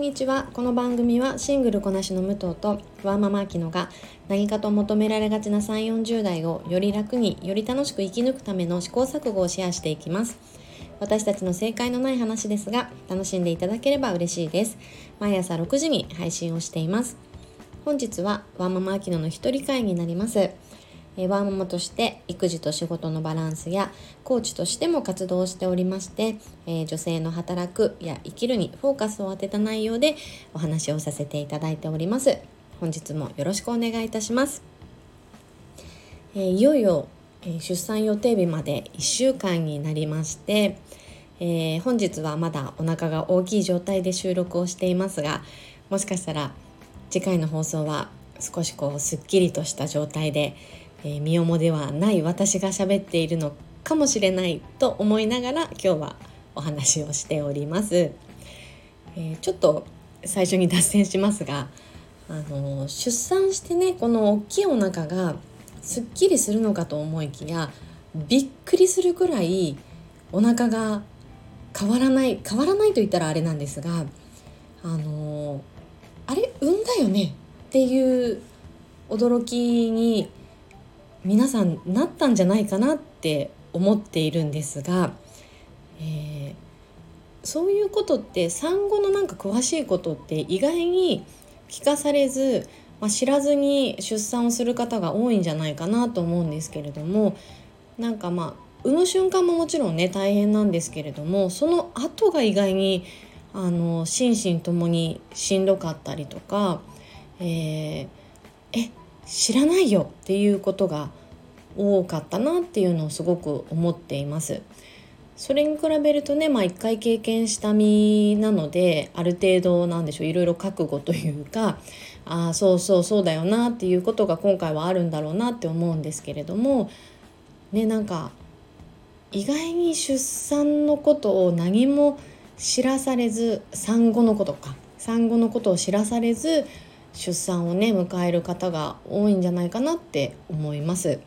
んにちは。この番組はシングルこなしの武藤とワーママアキノが何かと求められがちな3 4 0代をより楽により楽しく生き抜くための試行錯誤をシェアしていきます。私たちの正解のない話ですが楽しんでいただければ嬉しいです。毎朝6時に配信をしています。本日はワーママアキノの一人会になります。ワーママとして育児と仕事のバランスやコーチとしても活動しておりまして、え女性の働くや生きるにフォーカスを当てた内容でお話をさせていただいております。本日もよろしくお願いいたします、えいよいよ、え出産予定日まで1週間になりまして、えー、本日はまだお腹が大きい状態で収録をしていますがもしかしたら次回の放送は少しこうすっきりとした状態でえー、身重ではない私が喋っているのかもしれないと思いながら今日はお話をしております。えー、ちょっと最初に脱線しますが、あの出産してねこの大きいお腹がすっきりするのかと思いきやびっくりするくらいお腹が変わらない変わらないと言ったらあれなんですがあのあれ産んだよねっていう驚きに皆さんなったんじゃないかなって思っているんですが、えー、そういうことって産後のなんか詳しいことって意外に聞かされず、まあ、知らずに出産をする方が多いんじゃないかなと思うんですけれどもなんかまあ産む瞬間ももちろんね大変なんですけれどもその後が意外にあの心身ともにしんどかったりとか、えー、知らないよっていうことが多かったなっていうのをすごく思っています。それに比べるとね、まあ、一回経験した身なのである程度なんでしょういろいろ覚悟というかああそうそうそうだよなっていうことが今回はあるんだろうなって思うんですけれどもねなんか意外に出産のことを何も知らされず産後のことか産後のことを知らされず出産をね迎える方が多いんじゃないかなって思います。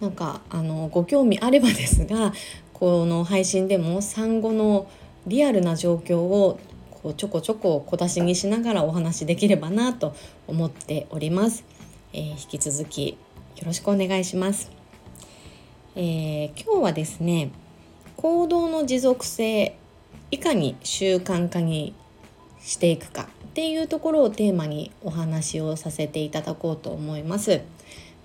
なんかあのご興味あればですが この配信でも産後のリアルな状況をこうちょこちょこ小出しにしながらお話できればなと思っております。えー、引き続きよろしくお願いします。えー、今日はですね行動の持続性いかに習慣化にしていくかっていうところをテーマにお話をさせていただこうと思います。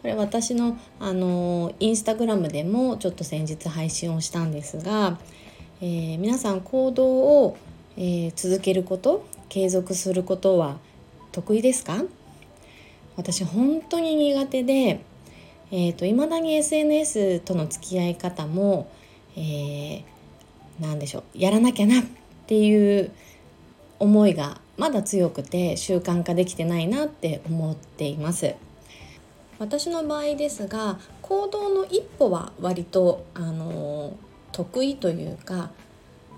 これ私のあのインスタグラムでもちょっと先日配信をしたんですが、えー、皆さん行動を、えー、続けること継続することは得意ですか？私本当に苦手でえーと、未だに SNS との付き合い方も、えー、何でしょうやらなきゃなっていう思いがまだ強くて習慣化できてないなって思っています。私の場合ですが行動の一歩は割とあの得意というか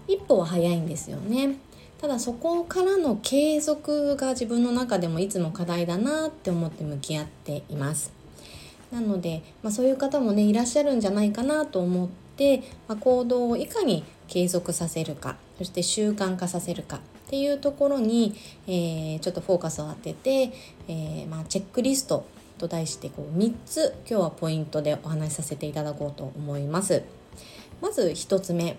一歩は早いんですよね。ただそこからの継続が自分の中でもいつも課題だなって思って向き合っています。なので、まあ、そういう方もねいらっしゃるんじゃないかなと思って、まあ、行動をいかに継続させるかそして習慣化させるかっていうところに、えー、ちょっとフォーカスを当てて、えー、まあ、チェックリストと題してこう3つ今日はポイントでお話しさせていただこうと思います。まず1つ目、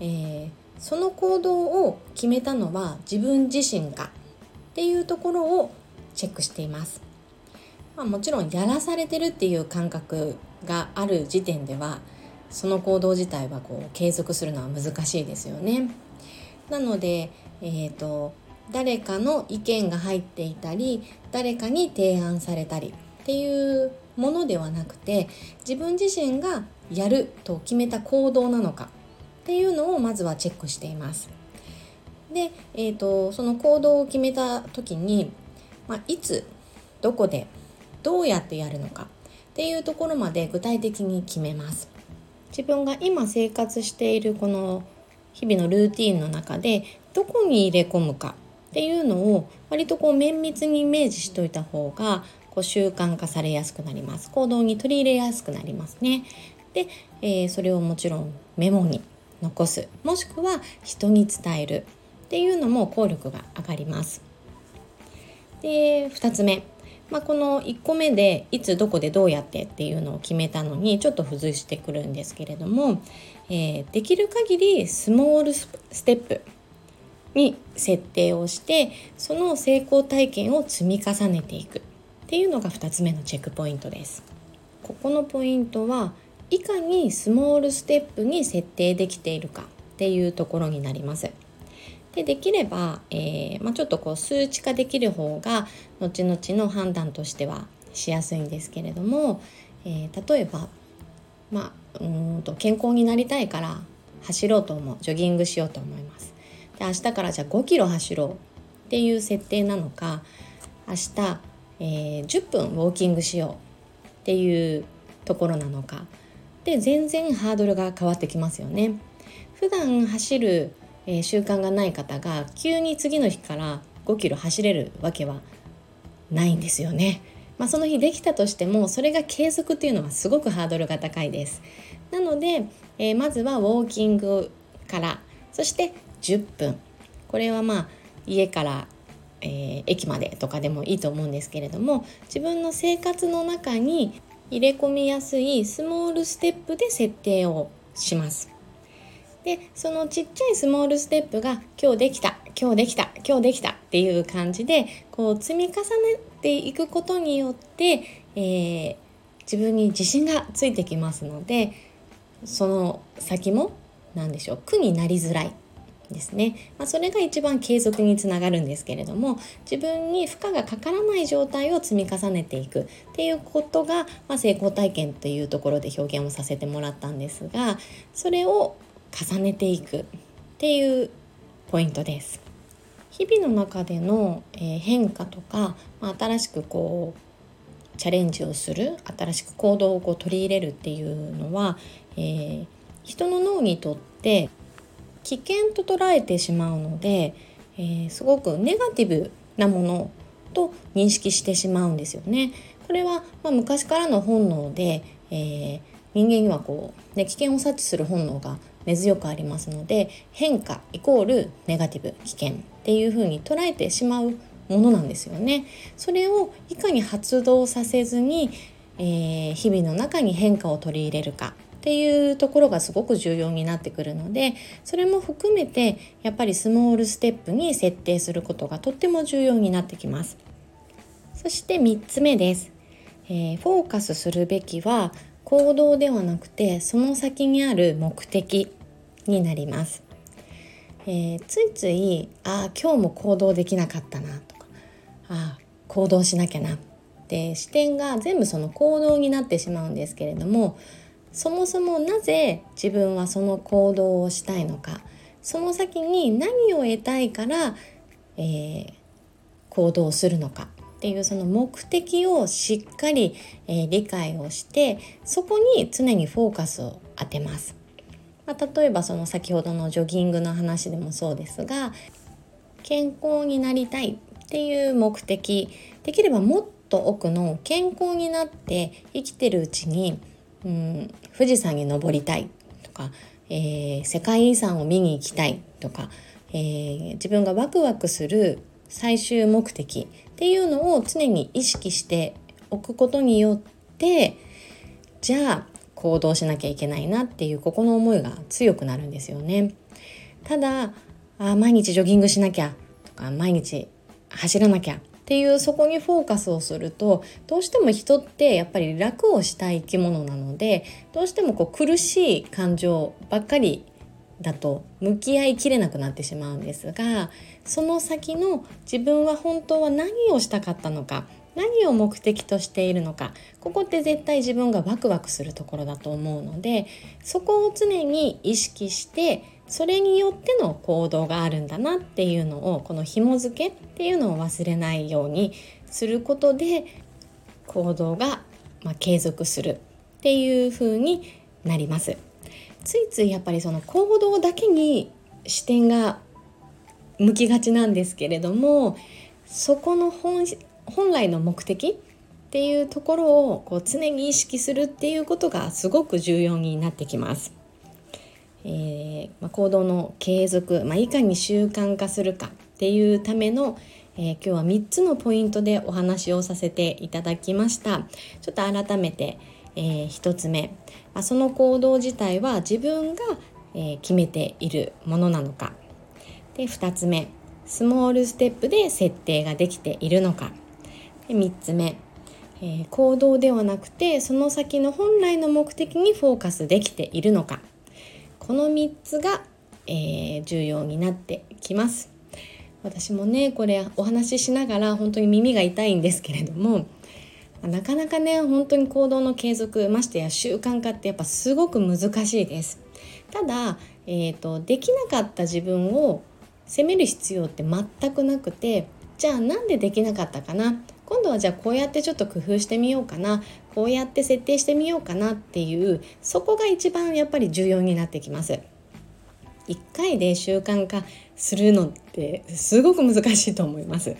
えー、その行動を決めたのは自分自身かっていうところをチェックしています。まあ、もちろんやらされてるっていう感覚がある時点ではその行動自体はこう継続するのは難しいですよね。なので、えーと、誰かの意見が入っていたり誰かに提案されたりっていうものではなくて自分自身がやると決めた行動なのかっていうのをまずはチェックしています。で、えーと、その行動を決めた時に、まあ、いつどこでどうやってやるのかっていうところまで具体的に決めます。自分が今生活しているこの日々のルーティンの中でどこに入れ込むかっていうのを割とこう綿密にイメージしといた方がこう習慣化されやすくなります。行動に取り入れやすくなりますね。で、えー、それをもちろんメモに残す。もしくは人に伝えるっていうのも効力が上がります。で2つ目、まあ、この1個目でいつどこでどうやってっていうのを決めたのにちょっと付随してくるんですけれども、えー、できる限りスモールステップに設定をしてその成功体験を積み重ねていくっていうのが2つ目のチェックポイントです。ここのポイントはいかにスモールステップに設定できているかっていうところになります。でできれば、えー、まあ、ちょっとこう数値化できる方が後々の判断としてはしやすいんですけれども、えー、例えば、まあ、うんと健康になりたいから走ろうと思うジョギングしようと思います。で明日からじゃあ5キロ走ろうっていう設定なのか明日、えー、10分ウォーキングしようっていうところなのかで全然ハードルが変わってきますよね。普段走るえー、習慣がない方が急に次の日から5キロ走れるわけはないんですよね。まあ、その日できたとしてもそれが継続っていうのはすごくハードルが高いです。なので、えー、まずはウォーキングからそして10分これはまあ家から、えー、駅までとかでもいいと思うんですけれども自分の生活の中に入れ込みやすいスモールステップで設定をします。でそのちっちゃいスモールステップが今日できた今日できた今日できたっていう感じでこう積み重ねていくことによって、えー、自分に自信がついてきますのでその先も何でしょう苦になりづらいですね、まあ、それが一番継続につながるんですけれども自分に負荷がかからない状態を積み重ねていくっていうことが、まあ、成功体験というところで表現をさせてもらったんですがそれを重ねていくっていうポイントです。日々の中での、え変化とか、ま、新しくこうチャレンジをする新しく行動をこう取り入れるっていうのは、えー、人の脳にとって危険と捉えてしまうので、えー、すごくネガティブなものと認識してしまうんですよね。これは、ま、昔からの本能で、えー、人間にはこう、ね、危険を察知する本能が根強くありますので変化イコールネガティブ危険っていうふうに捉えてしまうものなんですよね。それをいかに発動させずに、えー、日々の中に変化を取り入れるかっていうところがすごく重要になってくるのでそれも含めてやっぱりスモールステップに設定することがとっても重要になってきます。そして3つ目です。えー、フォーカスするべきは行動ではなくてその先にある目的になります。えー、ついついああ今日も行動できなかったなとかああ行動しなきゃなって視点が全部その行動になってしまうんですけれどもそもそもなぜ自分はその行動をしたいのかその先に何を得たいから、えー、行動するのかっていうその目的をしっかり、えー、理解をしてそこに常にフォーカスを当てます。まあ、例えばその先ほどのジョギングの話でもそうですが健康になりたいっていう目的できればもっと奥の健康になって生きてるうちに、うん、富士山に登りたいとか、えー、世界遺産を見に行きたいとか、えー、自分がワクワクする最終目的っていうのを常に意識しておくことによってじゃあ行動しなきゃいけないなっていうここの思いが強くなるんですよね。ただあ毎日ジョギングしなきゃとか毎日走らなきゃっていうそこにフォーカスをするとどうしても人ってやっぱり楽をしたい生き物なのでどうしてもこう苦しい感情ばっかりだと向き合いきれなくなってしまうんですがその先の自分は本当は何をしたかったのか何を目的としているのかここって絶対自分がワクワクするところだと思うのでそこを常に意識してそれによっての行動があるんだなっていうのをこの紐付けっていうのを忘れないようにすることで行動がま継続するっていう風になります。ついついやっぱりその行動だけに視点が向きがちなんですけれどもそこの本本来の目的っていうところをこう常に意識するっていうことがすごく重要になってきます。えー、まあ、行動の継続、まあ、いかに習慣化するかっていうための、えー、今日は3つのポイントでお話をさせていただきました。ちょっと改めて、えー、1つ目、まあ、その行動自体は自分が、え決めているものなのか。で2つ目。スモールステップで設定ができているのか。3つ目、えー、行動ではなくてその先の本来の目的にフォーカスできているのか。この3つが、えー、重要になってきます。私もねこれお話ししながら本当に耳が痛いんですけれどもなかなかね本当に行動の継続ましてや習慣化ってやっぱすごく難しいです。ただ、えーとできなかった自分を責める必要って全くなくてじゃあなんでできなかったかな？今度はじゃあこうやってちょっと工夫してみようかなこうやって設定してみようかなっていうそこが一番やっぱり重要になってきます。1回で習慣化するのってすごく難しいと思います。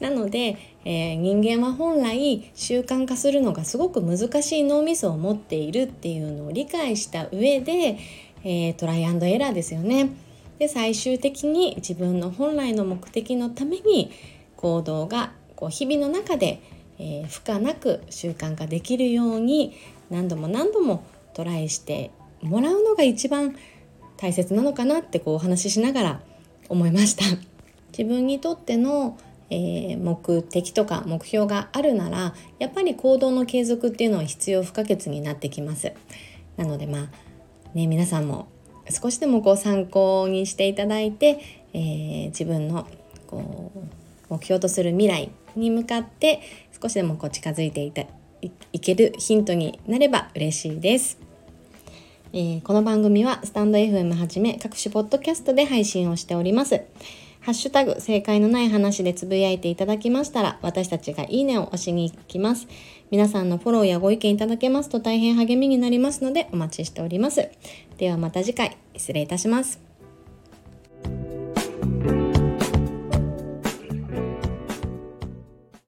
なので、えー、人間は本来習慣化するのがすごく難しい脳みそを持っているっていうのを理解した上で、えー、トライアンドエラーですよね。で最終的に自分の本来の目的のために行動がこう日々の中で、えー、負荷なく習慣化できるように何度も何度もトライしてもらうのが一番大切なのかなってこうお話ししながら思いました。自分にとってのえー、目的とか目標があるならやっぱり行動の継続っていうのは必要不可欠になってきますなのでまあね皆さんも少しでもこう参考にしていただいて、えー、自分のこう目標とする未来に向かって少しでもこう近づいていたいけるヒントになれば嬉しいです。えー、この番組はスタンド FM はじめ各種ポッドキャストで配信をしております。ハッシュタグ正解のない話でつぶやいていただきましたら私たちがいいねを押しに行きます。皆さんのフォローやご意見いただけますと大変励みになりますのでお待ちしております。ではまた次回失礼いたします。